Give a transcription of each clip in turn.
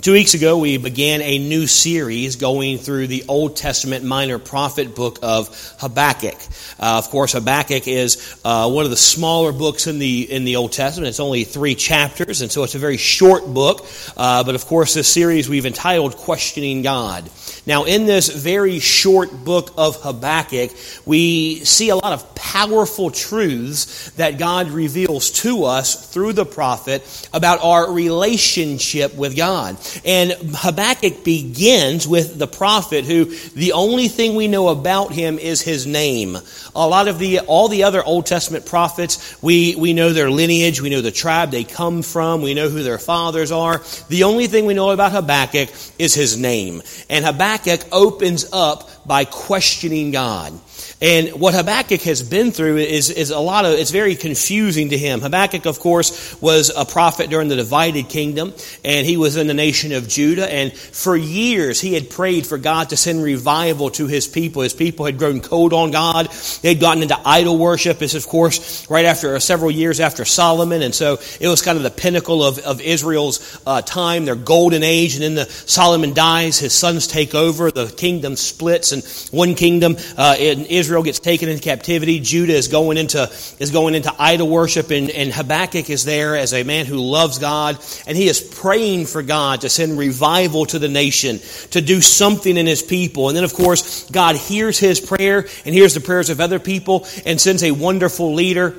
Two weeks ago, we began a new series going through the Old Testament minor prophet book of Habakkuk. Uh, of course, Habakkuk is uh, one of the smaller books in the in the Old Testament. It's only three chapters, and so it's a very short book. Uh, but of course, this series we've entitled "Questioning God." Now, in this very short book of Habakkuk, we see a lot of powerful truths that God reveals to us through the prophet about our relationship with God. And Habakkuk begins with the prophet who the only thing we know about him is his name. A lot of the, all the other Old Testament prophets, we, we know their lineage, we know the tribe they come from, we know who their fathers are. The only thing we know about Habakkuk is his name. And Habakkuk opens up by questioning God. And what Habakkuk has been through is, is a lot of, it's very confusing to him. Habakkuk, of course, was a prophet during the divided kingdom, and he was in the nation of Judah, and for years he had prayed for God to send revival to his people. His people had grown cold on God. They'd gotten into idol worship. This, of course, right after uh, several years after Solomon, and so it was kind of the pinnacle of, of Israel's uh, time, their golden age, and then the Solomon dies, his sons take over, the kingdom splits, and one kingdom uh, in Israel Israel gets taken into captivity. Judah is going into, is going into idol worship, and, and Habakkuk is there as a man who loves God, and he is praying for God to send revival to the nation, to do something in his people. And then, of course, God hears his prayer and hears the prayers of other people and sends a wonderful leader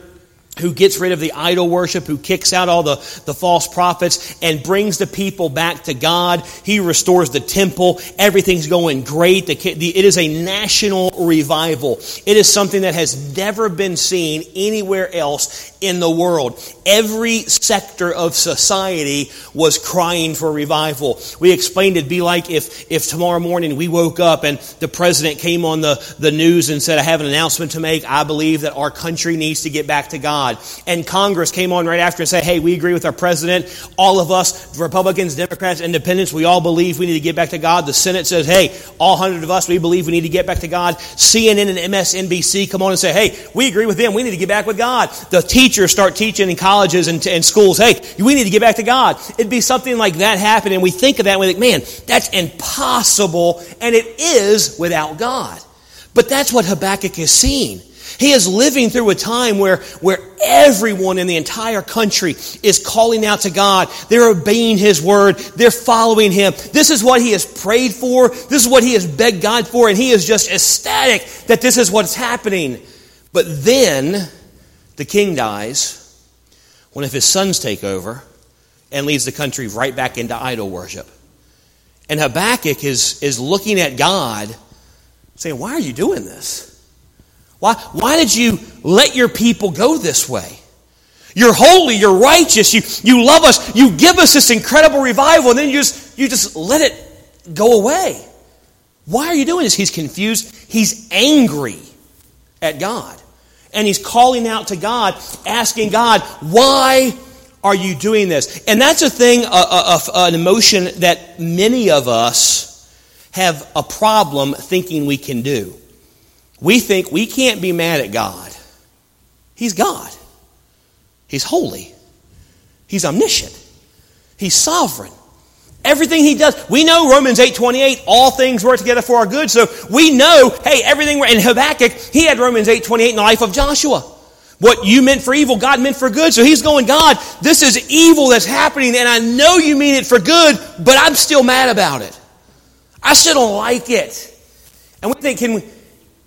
who gets rid of the idol worship, who kicks out all the, the false prophets and brings the people back to God. He restores the temple. Everything's going great. The, the, it is a national revival. It is something that has never been seen anywhere else in the world. Every sector of society was crying for revival. We explained it'd be like if, if tomorrow morning we woke up and the president came on the, the news and said, I have an announcement to make. I believe that our country needs to get back to God. And Congress came on right after and said, hey, we agree with our president. All of us, Republicans, Democrats, Independents, we all believe we need to get back to God. The Senate says, hey, all hundred of us, we believe we need to get back to God. CNN and MSNBC come on and say, hey, we agree with them. We need to get back with God. The teachers start teaching in colleges and, and schools, hey, we need to get back to God. It'd be something like that happen. And we think of that and we think, man, that's impossible. And it is without God. But that's what Habakkuk is seeing. He is living through a time where, where everyone in the entire country is calling out to God. They're obeying His word. They're following Him. This is what He has prayed for. This is what He has begged God for. And He is just ecstatic that this is what's happening. But then the king dies. One of his sons take over and leads the country right back into idol worship. And Habakkuk is, is looking at God saying, Why are you doing this? Why, why did you let your people go this way? You're holy, you're righteous, you, you love us, you give us this incredible revival, and then you just, you just let it go away. Why are you doing this? He's confused. He's angry at God. And he's calling out to God, asking God, why are you doing this? And that's a thing, an emotion that many of us have a problem thinking we can do. We think we can't be mad at God. He's God. He's holy. He's omniscient. He's sovereign. Everything he does, we know Romans 8:28, all things work together for our good. So we know, hey, everything in Habakkuk, he had Romans 8:28 in the life of Joshua. What you meant for evil, God meant for good. So he's going, God, this is evil that's happening, and I know you mean it for good, but I'm still mad about it. I still don't like it. And we think, can we,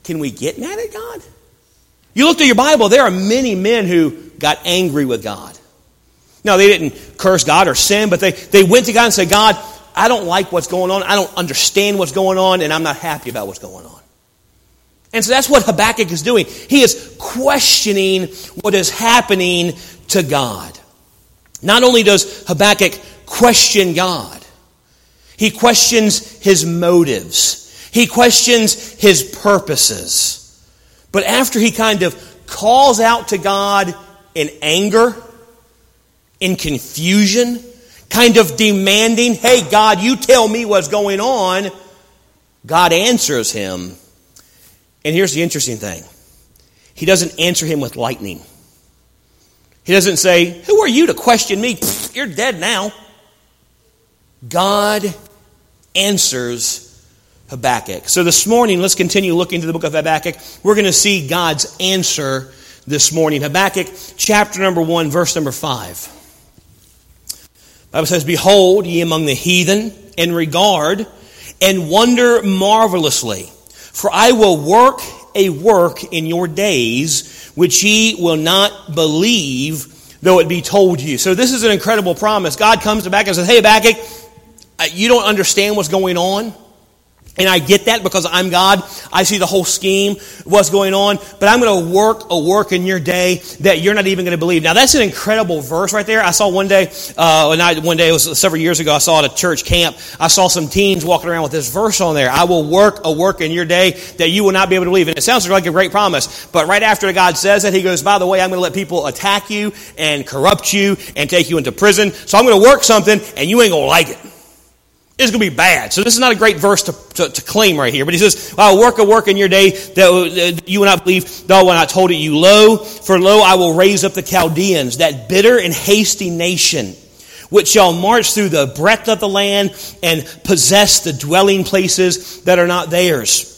can we get mad at God? You look through your Bible, there are many men who got angry with God. No, they didn't curse God or sin, but they, they went to God and said, God, I don't like what's going on. I don't understand what's going on, and I'm not happy about what's going on. And so that's what Habakkuk is doing. He is questioning what is happening to God. Not only does Habakkuk question God, he questions his motives. He questions his purposes. But after he kind of calls out to God in anger, in confusion, kind of demanding, hey, God, you tell me what's going on, God answers him. And here's the interesting thing He doesn't answer him with lightning. He doesn't say, Who are you to question me? Pfft, you're dead now. God answers Habakkuk. So this morning, let's continue looking to the book of Habakkuk. We're going to see God's answer this morning. Habakkuk chapter number 1, verse number 5. Bible says, Behold, ye among the heathen, and regard and wonder marvelously. For I will work a work in your days which ye will not believe, though it be told you. So this is an incredible promise. God comes to back and says, Hey, Habakkuk, you don't understand what's going on. And I get that because I'm God. I see the whole scheme, what's going on. But I'm going to work a work in your day that you're not even going to believe. Now, that's an incredible verse right there. I saw one day, uh, one day, it was several years ago, I saw at a church camp, I saw some teens walking around with this verse on there. I will work a work in your day that you will not be able to believe. And it sounds like a great promise. But right after God says that, he goes, by the way, I'm going to let people attack you and corrupt you and take you into prison. So I'm going to work something and you ain't going to like it. It's going to be bad. So this is not a great verse to, to, to claim right here. But he says, I'll work a work in your day that you will not believe, though when I told it you, lo, for lo, I will raise up the Chaldeans, that bitter and hasty nation, which shall march through the breadth of the land and possess the dwelling places that are not theirs.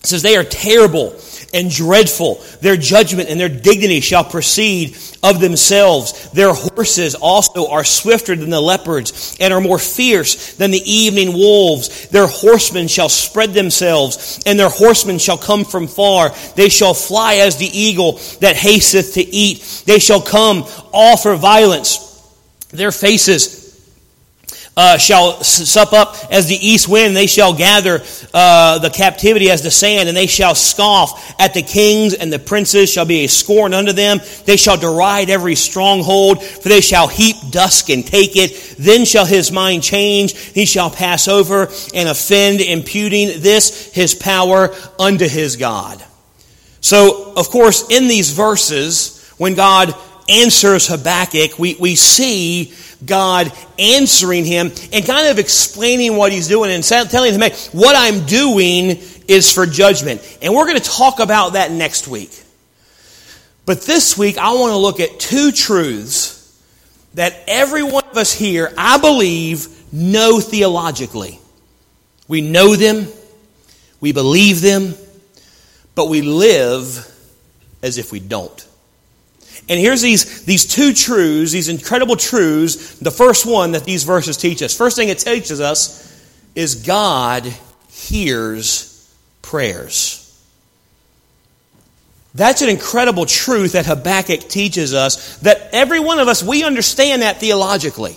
It says, they are terrible and dreadful. Their judgment and their dignity shall proceed of themselves. Their horses also are swifter than the leopards and are more fierce than the evening wolves. Their horsemen shall spread themselves and their horsemen shall come from far. They shall fly as the eagle that hasteth to eat. They shall come all for violence. Their faces uh, shall sup up as the east wind. They shall gather uh, the captivity as the sand, and they shall scoff at the kings, and the princes shall be a scorn unto them. They shall deride every stronghold, for they shall heap dust and take it. Then shall his mind change. He shall pass over and offend, imputing this his power unto his God. So, of course, in these verses, when God answers Habakkuk, we, we see God answering him and kind of explaining what he's doing and telling him, hey, what I'm doing is for judgment. And we're going to talk about that next week. But this week, I want to look at two truths that every one of us here, I believe, know theologically. We know them, we believe them, but we live as if we don't. And here's these, these two truths, these incredible truths. The first one that these verses teach us. First thing it teaches us is God hears prayers. That's an incredible truth that Habakkuk teaches us that every one of us, we understand that theologically.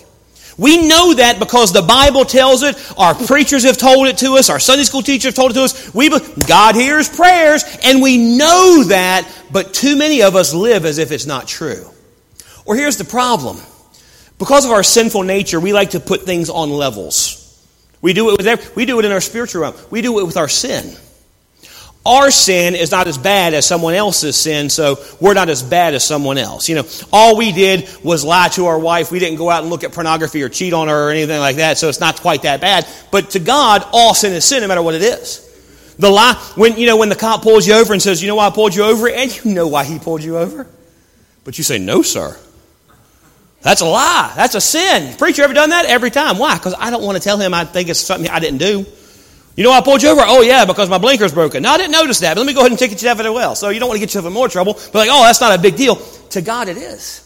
We know that because the Bible tells it, our preachers have told it to us, our Sunday school teachers have told it to us. We, God hears prayers, and we know that, but too many of us live as if it's not true. Or here's the problem. Because of our sinful nature, we like to put things on levels. We do it with we do it in our spiritual realm. We do it with our sin. Our sin is not as bad as someone else's sin, so we're not as bad as someone else. You know, all we did was lie to our wife. We didn't go out and look at pornography or cheat on her or anything like that, so it's not quite that bad. But to God, all sin is sin, no matter what it is. The lie, when, you know, when the cop pulls you over and says, you know why I pulled you over? And you know why he pulled you over. But you say, no, sir. That's a lie. That's a sin. Preacher ever done that? Every time. Why? Because I don't want to tell him I think it's something I didn't do. You know I pulled you over? Oh, yeah, because my blinker's broken. Now, I didn't notice that, but let me go ahead and ticket you that as well. So you don't want to get yourself in more trouble. But like, oh, that's not a big deal. To God, it is.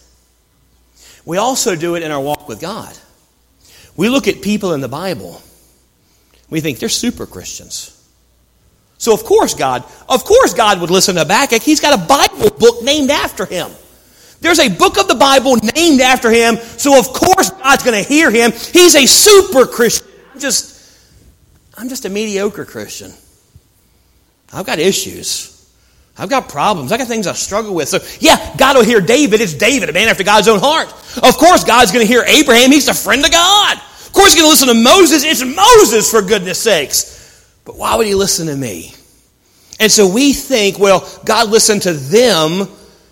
We also do it in our walk with God. We look at people in the Bible. We think they're super Christians. So of course God, of course God would listen to Habakkuk. He's got a Bible book named after him. There's a book of the Bible named after him, so of course God's going to hear him. He's a super Christian. Just I'm just a mediocre Christian. I've got issues. I've got problems. I've got things I struggle with. So, yeah, God will hear David. It's David, a man after God's own heart. Of course, God's going to hear Abraham. He's a friend of God. Of course, he's going to listen to Moses. It's Moses, for goodness sakes. But why would he listen to me? And so we think, well, God listened to them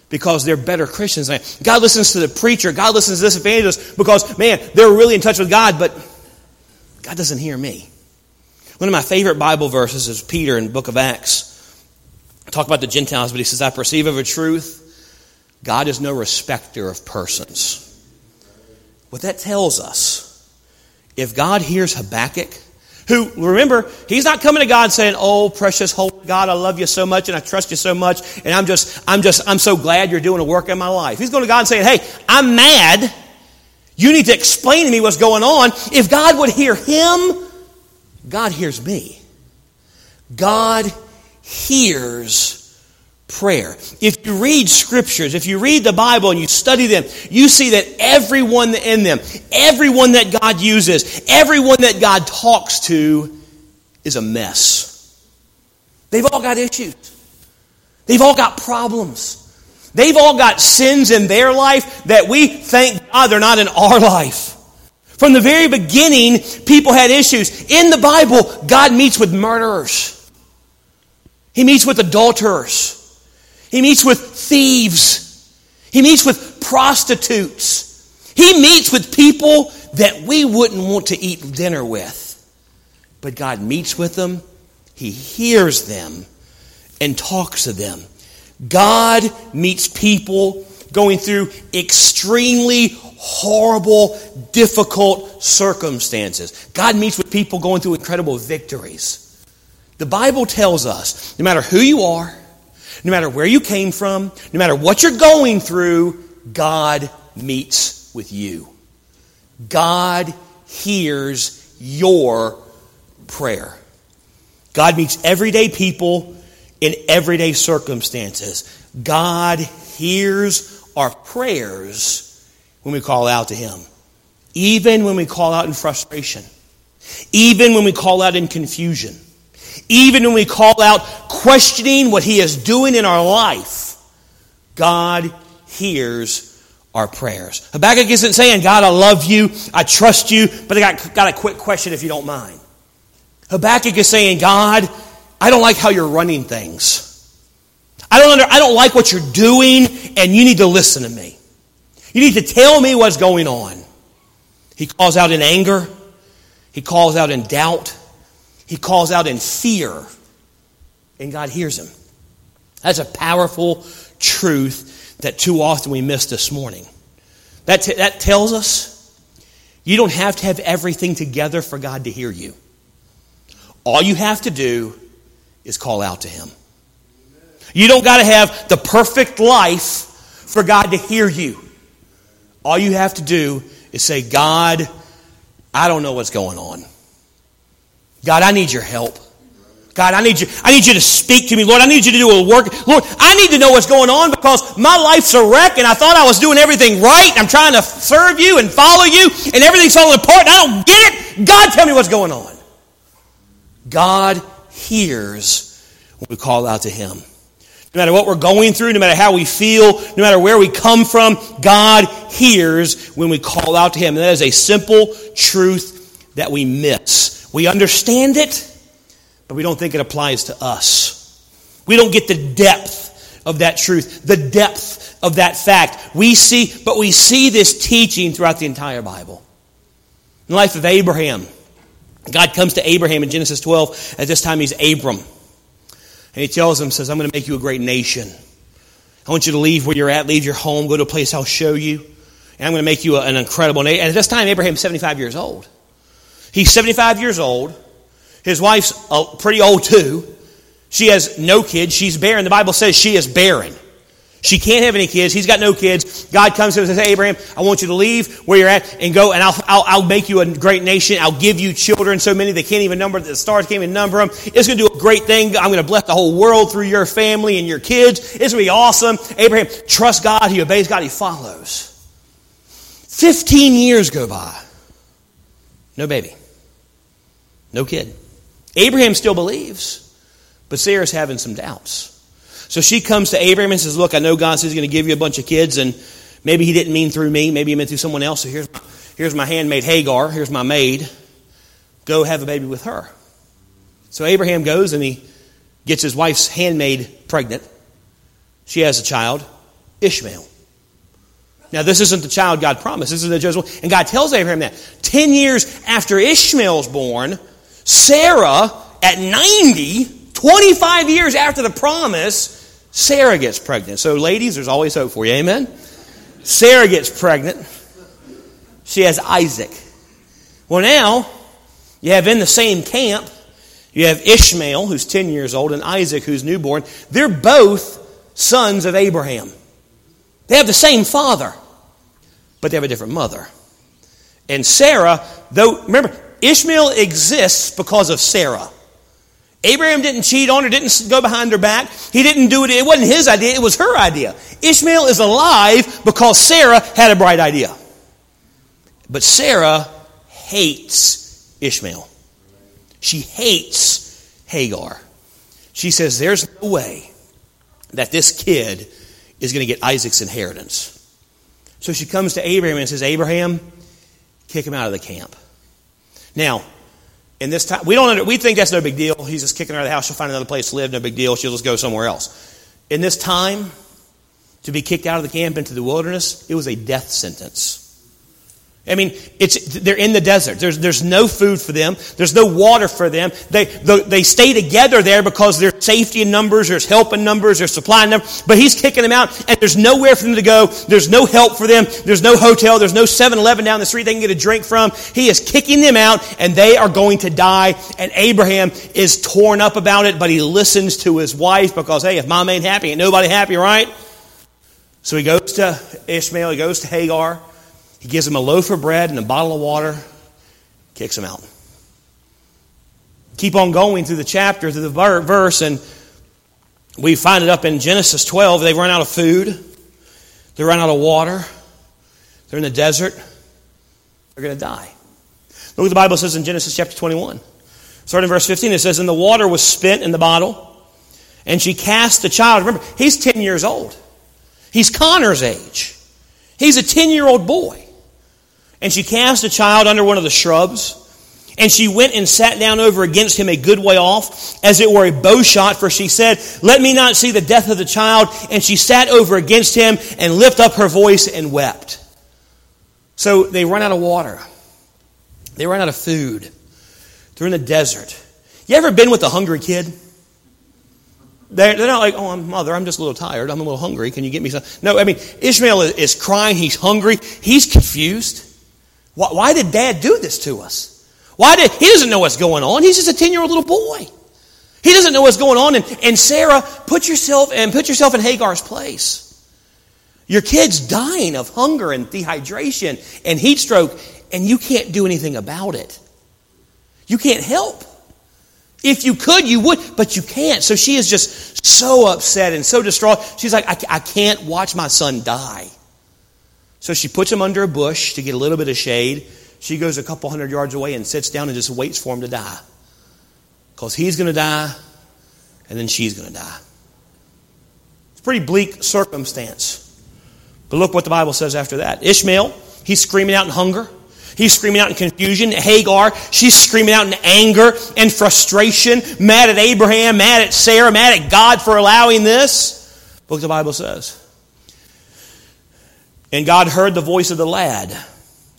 because they're better Christians. God listens to the preacher. God listens to this evangelist because, man, they're really in touch with God, but God doesn't hear me. One of my favorite Bible verses is Peter in the book of Acts. Talk about the Gentiles, but he says, I perceive of a truth, God is no respecter of persons. What that tells us if God hears Habakkuk, who, remember, he's not coming to God saying, Oh, precious holy God, I love you so much and I trust you so much, and I'm just, I'm just, I'm so glad you're doing a work in my life. He's going to God and saying, Hey, I'm mad. You need to explain to me what's going on. If God would hear him, God hears me. God hears prayer. If you read scriptures, if you read the Bible and you study them, you see that everyone in them, everyone that God uses, everyone that God talks to is a mess. They've all got issues. They've all got problems. They've all got sins in their life that we thank God they're not in our life. From the very beginning, people had issues. In the Bible, God meets with murderers. He meets with adulterers. He meets with thieves. He meets with prostitutes. He meets with people that we wouldn't want to eat dinner with. But God meets with them, He hears them, and talks to them. God meets people going through extremely horrible, difficult circumstances. God meets with people going through incredible victories. The Bible tells us no matter who you are, no matter where you came from, no matter what you're going through, God meets with you. God hears your prayer. God meets everyday people in everyday circumstances. God hears our prayers when we call out to Him, even when we call out in frustration, even when we call out in confusion. Even when we call out questioning what He is doing in our life, God hears our prayers. Habakkuk isn't saying, God, I love you, I trust you, but I got, got a quick question if you don't mind. Habakkuk is saying, God, I don't like how you're running things. I don't, under, I don't like what you're doing, and you need to listen to me. You need to tell me what's going on. He calls out in anger. He calls out in doubt. He calls out in fear, and God hears him. That's a powerful truth that too often we miss this morning. That, t- that tells us you don't have to have everything together for God to hear you. All you have to do is call out to Him. You don't got to have the perfect life for God to hear you. All you have to do is say, God, I don't know what's going on. God, I need your help. God, I need you, I need you to speak to me. Lord, I need you to do a work. Lord, I need to know what's going on because my life's a wreck and I thought I was doing everything right. I'm trying to serve you and follow you and everything's falling apart and I don't get it. God, tell me what's going on. God hears when we call out to Him. No matter what we're going through, no matter how we feel, no matter where we come from, God hears when we call out to Him. And that is a simple truth that we miss. We understand it, but we don't think it applies to us. We don't get the depth of that truth, the depth of that fact. We see, but we see this teaching throughout the entire Bible. In the life of Abraham, God comes to Abraham in Genesis 12. At this time, he's Abram. And he tells him, says, I'm going to make you a great nation. I want you to leave where you're at, leave your home, go to a place I'll show you. And I'm going to make you an incredible nation. And at this time, Abraham's 75 years old. He's 75 years old. His wife's uh, pretty old too. She has no kids. She's barren. The Bible says she is barren. She can't have any kids. He's got no kids. God comes to him and says, hey, Abraham, I want you to leave where you're at and go, and I'll, I'll, I'll, make you a great nation. I'll give you children, so many they can't even number, the stars can't even number them. It's going to do a great thing. I'm going to bless the whole world through your family and your kids. It's going to be awesome. Abraham trust God. He obeys God. He follows. 15 years go by. No baby. No kid. Abraham still believes, but Sarah's having some doubts. So she comes to Abraham and says, Look, I know God says He's going to give you a bunch of kids, and maybe He didn't mean through me. Maybe He meant through someone else. So here's my, here's my handmaid Hagar. Here's my maid. Go have a baby with her. So Abraham goes and he gets his wife's handmaid pregnant. She has a child, Ishmael. Now, this isn't the child God promised. This is the Joseph. And God tells Abraham that. Ten years after Ishmael's born, Sarah, at 90, 25 years after the promise, Sarah gets pregnant. So, ladies, there's always hope for you. Amen? Sarah gets pregnant. She has Isaac. Well, now you have in the same camp, you have Ishmael, who's 10 years old, and Isaac, who's newborn. They're both sons of Abraham. They have the same father, but they have a different mother. And Sarah, though, remember, Ishmael exists because of Sarah. Abraham didn't cheat on her, didn't go behind her back. He didn't do it. It wasn't his idea, it was her idea. Ishmael is alive because Sarah had a bright idea. But Sarah hates Ishmael. She hates Hagar. She says, There's no way that this kid is going to get Isaac's inheritance. So she comes to Abraham and says, Abraham, kick him out of the camp. Now, in this time, we don't we think that's no big deal. He's just kicking her out of the house. She'll find another place to live. No big deal. She'll just go somewhere else. In this time, to be kicked out of the camp into the wilderness, it was a death sentence. I mean, it's, they're in the desert. There's, there's no food for them. There's no water for them. They, the, they stay together there because there's safety in numbers, there's help in numbers, there's supply in numbers. But he's kicking them out, and there's nowhere for them to go. There's no help for them. There's no hotel. There's no 7 Eleven down the street they can get a drink from. He is kicking them out, and they are going to die. And Abraham is torn up about it, but he listens to his wife because, hey, if mom ain't happy, ain't nobody happy, right? So he goes to Ishmael, he goes to Hagar. He gives him a loaf of bread and a bottle of water, kicks him out. Keep on going through the chapter, through the verse, and we find it up in Genesis 12. They run out of food, they run out of water, they're in the desert, they're going to die. Look what the Bible says in Genesis chapter 21. Starting in verse 15, it says, And the water was spent in the bottle, and she cast the child. Remember, he's 10 years old. He's Connor's age. He's a 10 year old boy. And she cast the child under one of the shrubs. And she went and sat down over against him a good way off, as it were a bow shot, for she said, Let me not see the death of the child. And she sat over against him and lifted up her voice and wept. So they run out of water. They run out of food. They're in the desert. You ever been with a hungry kid? They're, they're not like, oh, I'm mother, I'm just a little tired, I'm a little hungry, can you get me some? No, I mean, Ishmael is, is crying, he's hungry, he's confused. Why, why did dad do this to us? Why did, he doesn't know what's going on, he's just a 10 year old little boy. He doesn't know what's going on. And, and Sarah, put yourself and put yourself in Hagar's place. Your kid's dying of hunger and dehydration and heat stroke, and you can't do anything about it. You can't help. If you could, you would, but you can't. So she is just so upset and so distraught. She's like, I, I can't watch my son die. So she puts him under a bush to get a little bit of shade. She goes a couple hundred yards away and sits down and just waits for him to die. Because he's going to die, and then she's going to die. It's a pretty bleak circumstance. But look what the Bible says after that. Ishmael, he's screaming out in hunger. He's screaming out in confusion. Hagar, she's screaming out in anger and frustration, mad at Abraham, mad at Sarah, mad at God for allowing this. Look what the Bible says. And God heard the voice of the lad.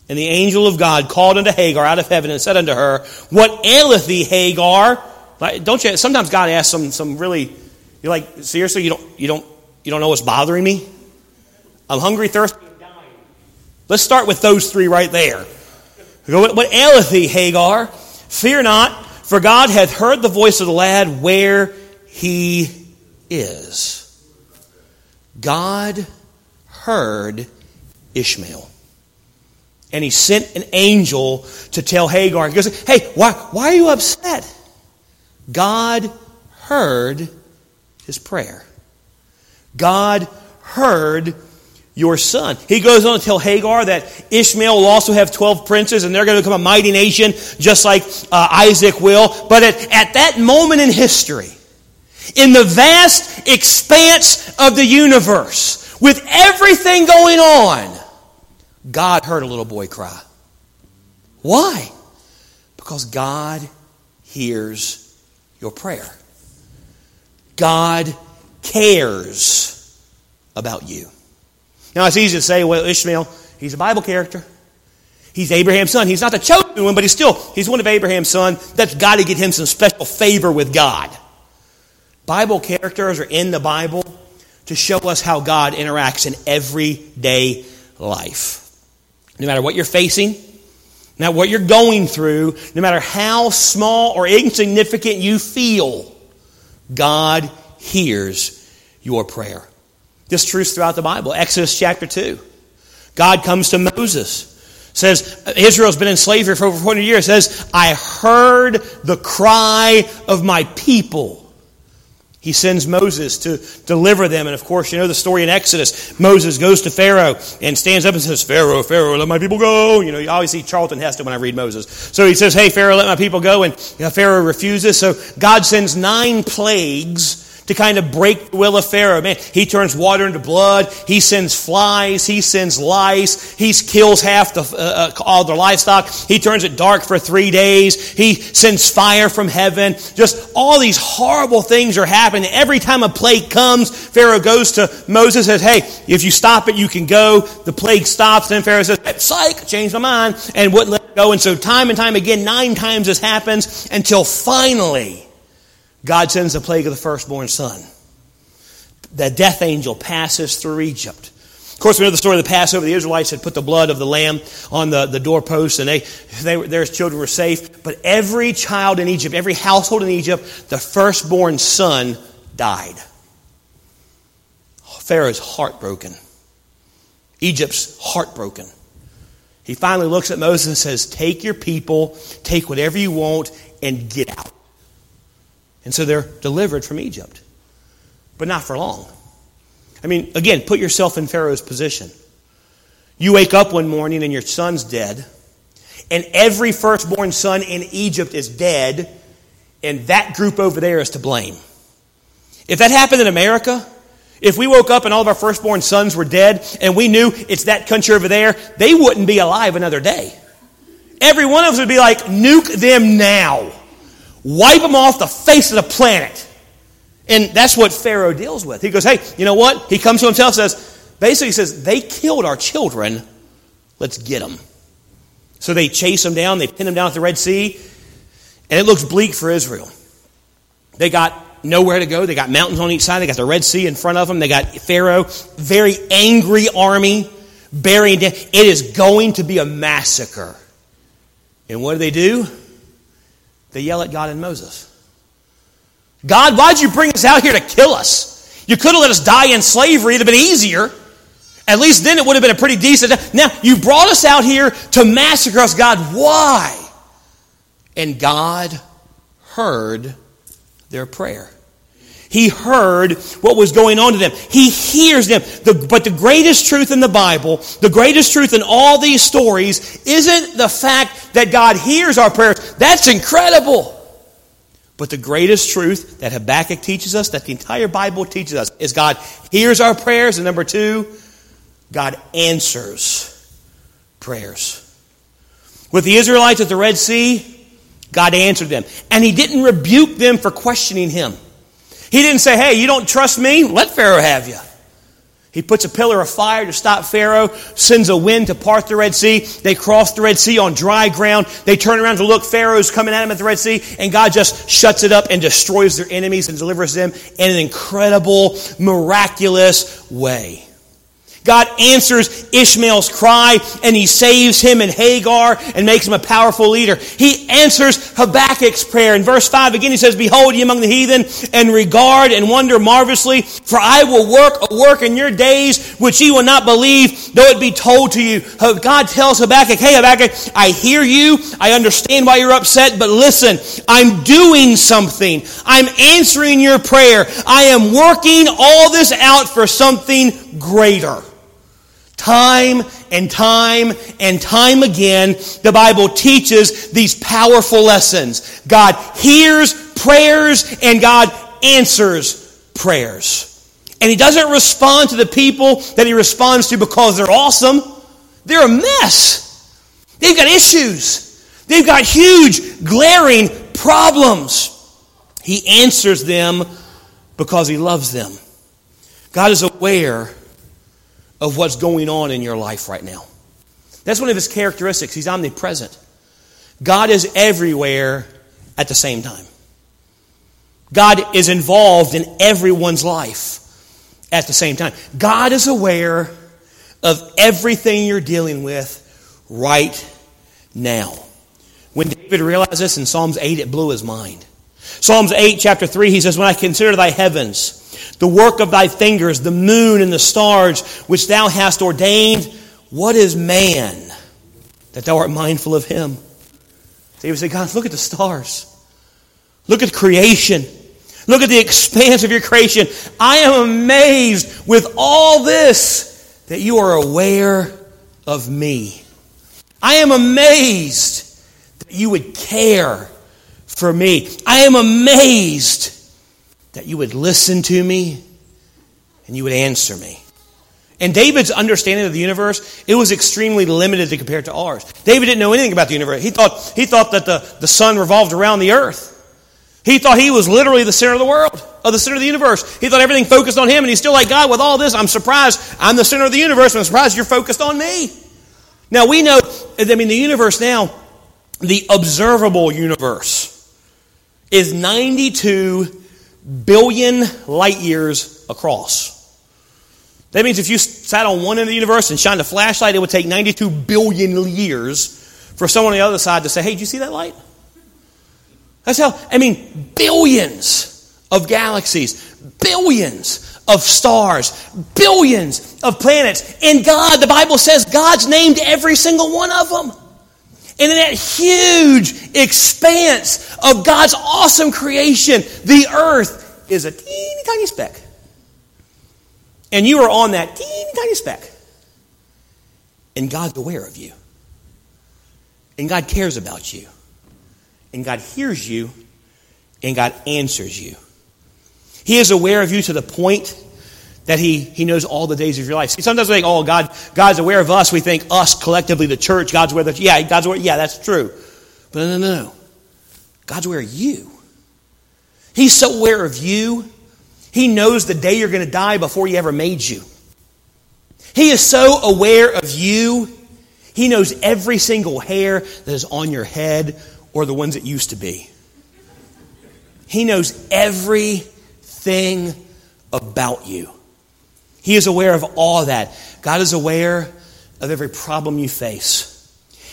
And the angel of God called unto Hagar out of heaven and said unto her, What aileth thee, Hagar? Don't you? Sometimes God asks some some really. You're like, seriously, you don't you don't you don't know what's bothering me? I'm hungry, thirsty, and dying. Let's start with those three right there. What aileth thee, Hagar? Fear not, for God hath heard the voice of the lad where he is. God heard Ishmael. And he sent an angel to tell Hagar. He goes, Hey, why, why are you upset? God heard his prayer. God heard your son. He goes on to tell Hagar that Ishmael will also have 12 princes and they're going to become a mighty nation just like uh, Isaac will. But at, at that moment in history, in the vast expanse of the universe, with everything going on, God heard a little boy cry. Why? Because God hears your prayer. God cares about you. Now, it's easy to say, well, Ishmael, he's a Bible character. He's Abraham's son. He's not the chosen one, but he's still, he's one of Abraham's son. That's got to get him some special favor with God. Bible characters are in the Bible to show us how God interacts in everyday life. No matter what you're facing, Now, what you're going through, no matter how small or insignificant you feel, God hears your prayer. This truth throughout the Bible. Exodus chapter 2. God comes to Moses. Says, Israel's been in slavery for over 400 years. Says, I heard the cry of my people. He sends Moses to deliver them. And of course, you know the story in Exodus. Moses goes to Pharaoh and stands up and says, Pharaoh, Pharaoh, let my people go. You know, you always see Charlton Heston when I read Moses. So he says, Hey, Pharaoh, let my people go. And you know, Pharaoh refuses. So God sends nine plagues to kind of break the will of Pharaoh. Man, he turns water into blood. He sends flies. He sends lice. He kills half the, uh, uh, all the livestock. He turns it dark for three days. He sends fire from heaven. Just all these horrible things are happening. Every time a plague comes, Pharaoh goes to Moses and says, Hey, if you stop it, you can go. The plague stops. Then Pharaoh says, Psych, changed my mind, and wouldn't let go. And so time and time again, nine times this happens until finally, God sends the plague of the firstborn son. The death angel passes through Egypt. Of course, we know the story of the Passover. The Israelites had put the blood of the lamb on the, the doorpost, and they, they, their children were safe. But every child in Egypt, every household in Egypt, the firstborn son died. Pharaoh's heartbroken. Egypt's heartbroken. He finally looks at Moses and says, Take your people, take whatever you want, and get out. And so they're delivered from Egypt. But not for long. I mean, again, put yourself in Pharaoh's position. You wake up one morning and your son's dead, and every firstborn son in Egypt is dead, and that group over there is to blame. If that happened in America, if we woke up and all of our firstborn sons were dead, and we knew it's that country over there, they wouldn't be alive another day. Every one of us would be like, nuke them now wipe them off the face of the planet. And that's what Pharaoh deals with. He goes, hey, you know what? He comes to himself and says, basically, says, they killed our children. Let's get them. So they chase them down, they pin them down at the Red Sea, and it looks bleak for Israel. They got nowhere to go. They got mountains on each side. They got the Red Sea in front of them. They got Pharaoh, very angry army, down. It is going to be a massacre. And what do they do? They yell at God and Moses. God, why'd you bring us out here to kill us? You could have let us die in slavery, it'd have been easier. At least then it would have been a pretty decent. Now, you brought us out here to massacre us, God. Why? And God heard their prayer. He heard what was going on to them. He hears them. The, but the greatest truth in the Bible, the greatest truth in all these stories, isn't the fact that God hears our prayers. That's incredible. But the greatest truth that Habakkuk teaches us, that the entire Bible teaches us, is God hears our prayers. And number two, God answers prayers. With the Israelites at the Red Sea, God answered them. And He didn't rebuke them for questioning Him. He didn't say, hey, you don't trust me? Let Pharaoh have you. He puts a pillar of fire to stop Pharaoh, sends a wind to part the Red Sea. They cross the Red Sea on dry ground. They turn around to look. Pharaoh's coming at them at the Red Sea, and God just shuts it up and destroys their enemies and delivers them in an incredible, miraculous way. God answers Ishmael's cry and he saves him and Hagar and makes him a powerful leader. He answers Habakkuk's prayer. In verse 5 again he says, Behold ye among the heathen and regard and wonder marvelously, for I will work a work in your days which ye will not believe, though it be told to you. God tells Habakkuk, Hey Habakkuk, I hear you. I understand why you're upset, but listen, I'm doing something. I'm answering your prayer. I am working all this out for something greater. Time and time and time again, the Bible teaches these powerful lessons. God hears prayers and God answers prayers. And He doesn't respond to the people that He responds to because they're awesome. They're a mess. They've got issues. They've got huge, glaring problems. He answers them because He loves them. God is aware of what's going on in your life right now. That's one of his characteristics. He's omnipresent. God is everywhere at the same time. God is involved in everyone's life at the same time. God is aware of everything you're dealing with right now. When David realized this in Psalms 8, it blew his mind. Psalms 8, chapter 3, he says, When I consider thy heavens, the work of thy fingers, the moon and the stars, which thou hast ordained, what is man that thou art mindful of him? David said, God, look at the stars. Look at creation. Look at the expanse of your creation. I am amazed with all this that you are aware of me. I am amazed that you would care for me. I am amazed that you would listen to me and you would answer me. And David's understanding of the universe, it was extremely limited to compare to ours. David didn't know anything about the universe. He thought, he thought that the, the sun revolved around the earth. He thought he was literally the center of the world, of the center of the universe. He thought everything focused on him, and he's still like, God, with all this, I'm surprised I'm the center of the universe, I'm surprised you're focused on me. Now, we know, I mean, the universe now, the observable universe, is 92 billion light years across. That means if you sat on one end of the universe and shined a flashlight, it would take 92 billion years for someone on the other side to say, hey, did you see that light? That's how, I mean, billions of galaxies, billions of stars, billions of planets. And God, the Bible says God's named every single one of them. And in that huge expanse of God's awesome creation, the earth is a teeny tiny speck. And you are on that teeny tiny speck. And God's aware of you. And God cares about you. And God hears you. And God answers you. He is aware of you to the point that he, he knows all the days of your life. See, sometimes we think, oh, God, God's aware of us. We think us collectively, the church, God's aware of. Yeah, God's aware. Yeah, that's true. But no, no, no. God's aware of you. He's so aware of you, He knows the day you're going to die before He ever made you. He is so aware of you, He knows every single hair that is on your head or the ones that used to be. He knows everything about you. He is aware of all that. God is aware of every problem you face.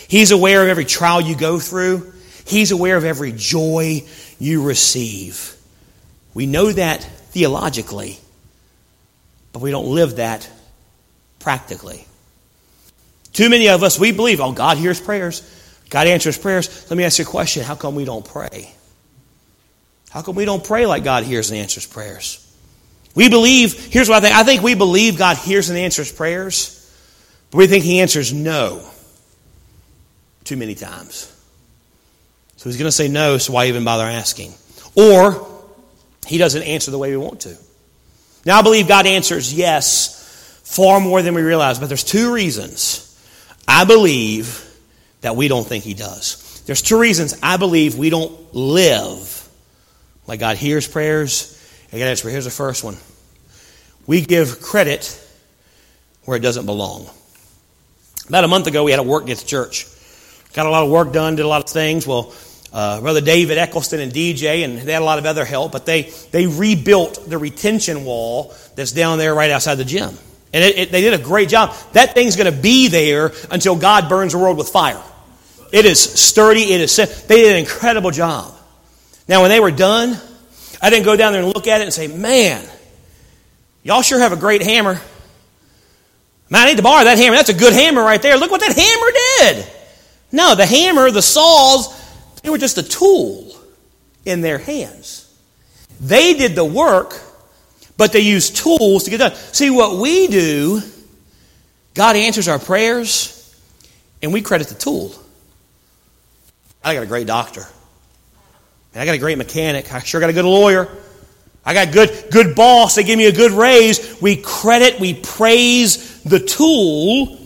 He's aware of every trial you go through. He's aware of every joy you receive. We know that theologically, but we don't live that practically. Too many of us, we believe, oh, God hears prayers. God answers prayers. Let me ask you a question. How come we don't pray? How come we don't pray like God hears and answers prayers? We believe, here's what I think. I think we believe God hears and answers prayers, but we think He answers no too many times. So He's going to say no, so why even bother asking? Or He doesn't answer the way we want to. Now, I believe God answers yes far more than we realize, but there's two reasons I believe that we don't think He does. There's two reasons I believe we don't live like God hears prayers I got answer. Here's the first one. We give credit where it doesn't belong. About a month ago, we had a work the church. Got a lot of work done, did a lot of things. Well, uh, Brother David Eccleston and DJ, and they had a lot of other help, but they, they rebuilt the retention wall that's down there right outside the gym. And it, it, they did a great job. That thing's going to be there until God burns the world with fire. It is sturdy. It is. They did an incredible job. Now, when they were done, I didn't go down there and look at it and say, man, y'all sure have a great hammer. Man, I need to borrow that hammer. That's a good hammer right there. Look what that hammer did. No, the hammer, the saws, they were just a tool in their hands. They did the work, but they used tools to get done. See, what we do, God answers our prayers, and we credit the tool. I got a great doctor. I got a great mechanic. I sure got a good lawyer. I got good, good boss. They give me a good raise. We credit, we praise the tool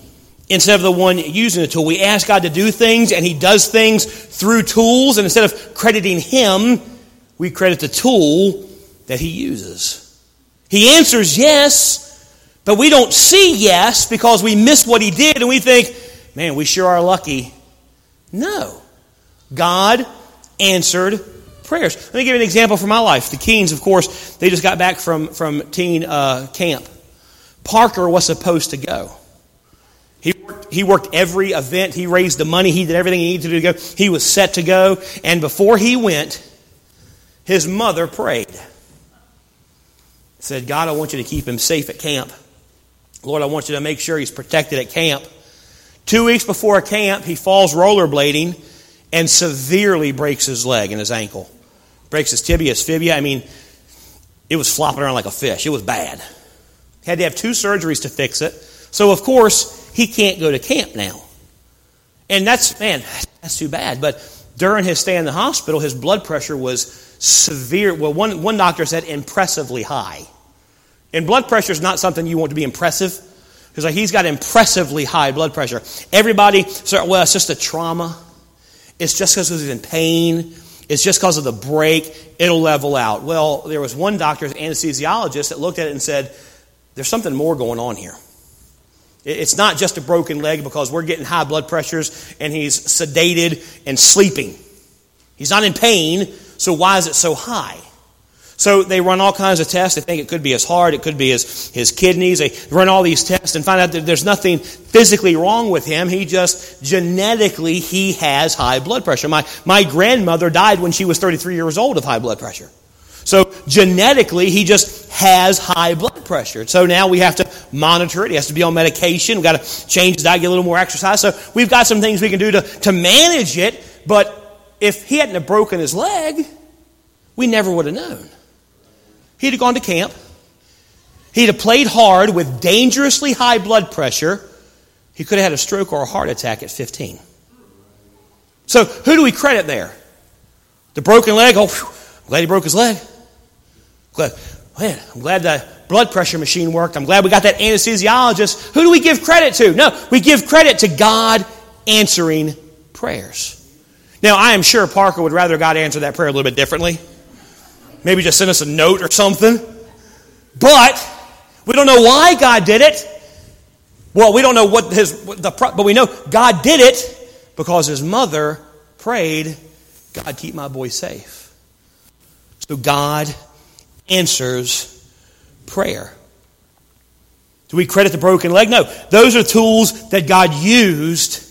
instead of the one using the tool. We ask God to do things, and He does things through tools. And instead of crediting Him, we credit the tool that He uses. He answers yes, but we don't see yes because we miss what He did, and we think, man, we sure are lucky. No. God answered prayers. Let me give you an example from my life. The Keens, of course, they just got back from, from teen uh, camp. Parker was supposed to go. He worked, he worked every event. He raised the money. He did everything he needed to do to go. He was set to go. And before he went, his mother prayed. Said, God, I want you to keep him safe at camp. Lord, I want you to make sure he's protected at camp. Two weeks before camp, he falls rollerblading and severely breaks his leg and his ankle. Breaks his tibia, his fibia. I mean, it was flopping around like a fish. It was bad. Had to have two surgeries to fix it. So, of course, he can't go to camp now. And that's, man, that's too bad. But during his stay in the hospital, his blood pressure was severe. Well, one, one doctor said impressively high. And blood pressure is not something you want to be impressive. Because like he's got impressively high blood pressure. Everybody, well, it's just a trauma. It's just because he's in pain. It's just because of the break. It'll level out. Well, there was one doctor, an anesthesiologist, that looked at it and said, there's something more going on here. It's not just a broken leg because we're getting high blood pressures and he's sedated and sleeping. He's not in pain, so why is it so high? So they run all kinds of tests. They think it could be his heart, it could be his, his kidneys. They run all these tests and find out that there's nothing physically wrong with him. He just genetically he has high blood pressure. My my grandmother died when she was 33 years old of high blood pressure. So genetically, he just has high blood pressure. So now we have to monitor it. He has to be on medication. We've got to change his diet, get a little more exercise. So we've got some things we can do to, to manage it. But if he hadn't have broken his leg, we never would have known. He'd have gone to camp. He'd have played hard with dangerously high blood pressure. He could have had a stroke or a heart attack at 15. So, who do we credit there? The broken leg? Oh, whew, glad he broke his leg. Glad, man, I'm glad the blood pressure machine worked. I'm glad we got that anesthesiologist. Who do we give credit to? No, we give credit to God answering prayers. Now, I am sure Parker would rather God answer that prayer a little bit differently. Maybe just send us a note or something. But we don't know why God did it. Well, we don't know what his, the, but we know God did it because his mother prayed, God, keep my boy safe. So God answers prayer. Do we credit the broken leg? No. Those are tools that God used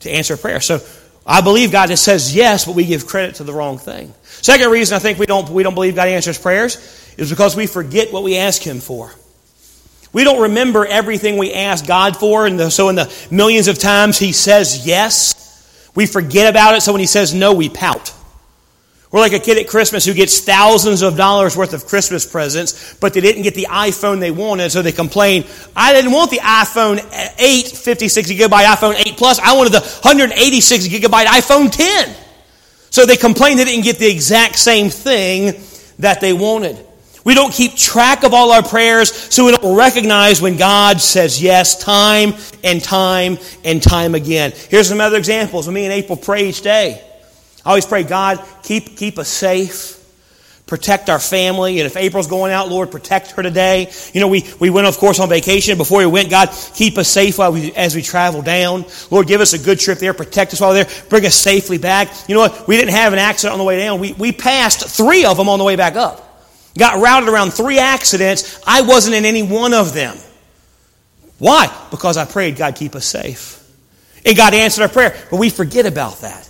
to answer prayer. So I believe God just says yes, but we give credit to the wrong thing. Second reason I think we don't, we don't believe God answers prayers is because we forget what we ask Him for. We don't remember everything we ask God for, and so in the millions of times He says yes, we forget about it, so when He says no, we pout. We're like a kid at Christmas who gets thousands of dollars worth of Christmas presents, but they didn't get the iPhone they wanted, so they complain, I didn't want the iPhone 8 56 gigabyte iPhone 8 Plus. I wanted the 186 gigabyte iPhone 10. So they complain they didn't get the exact same thing that they wanted. We don't keep track of all our prayers, so we don't recognize when God says yes time and time and time again. Here's some other examples. Me and April pray each day. I always pray, God, keep, keep us safe. Protect our family. And if April's going out, Lord, protect her today. You know, we, we went, of course, on vacation. Before we went, God, keep us safe while we, as we travel down. Lord, give us a good trip there. Protect us while we're there. Bring us safely back. You know what? We didn't have an accident on the way down. We, we passed three of them on the way back up. Got routed around three accidents. I wasn't in any one of them. Why? Because I prayed, God, keep us safe. And God answered our prayer. But we forget about that.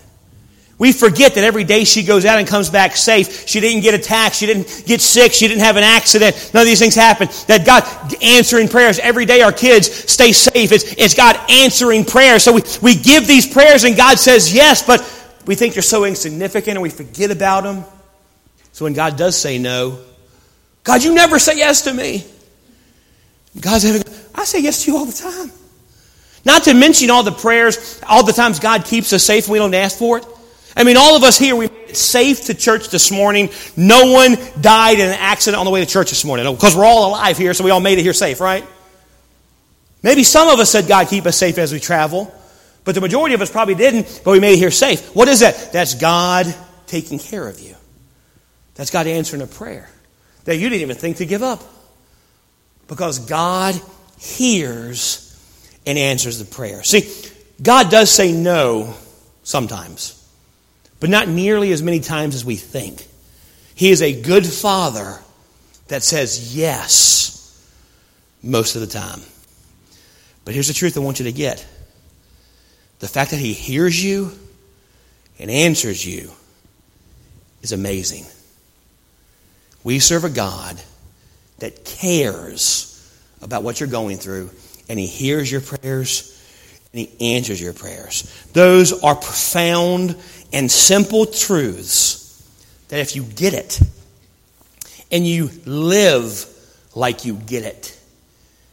We forget that every day she goes out and comes back safe. She didn't get attacked. She didn't get sick. She didn't have an accident. None of these things happen. That God answering prayers. Every day our kids stay safe. It's, it's God answering prayers. So we, we give these prayers and God says yes, but we think they're so insignificant and we forget about them. So when God does say no, God, you never say yes to me. God's having, I say yes to you all the time. Not to mention all the prayers, all the times God keeps us safe and we don't ask for it. I mean, all of us here, we made it safe to church this morning. No one died in an accident on the way to church this morning because we're all alive here, so we all made it here safe, right? Maybe some of us said, God, keep us safe as we travel. But the majority of us probably didn't, but we made it here safe. What is that? That's God taking care of you. That's God answering a prayer that you didn't even think to give up. Because God hears and answers the prayer. See, God does say no sometimes but not nearly as many times as we think. He is a good father that says yes most of the time. But here's the truth I want you to get the fact that He hears you and answers you is amazing. We serve a God that cares about what you're going through, and He hears your prayers and He answers your prayers. Those are profound and simple truths that if you get it and you live like you get it,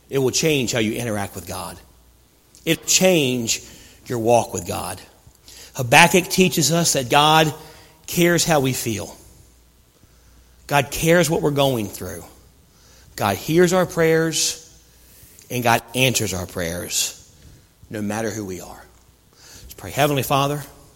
it will change how you interact with God. It'll change your walk with God. Habakkuk teaches us that God cares how we feel. God cares what we're going through. God hears our prayers and God answers our prayers no matter who we are. Let's pray. Heavenly Father,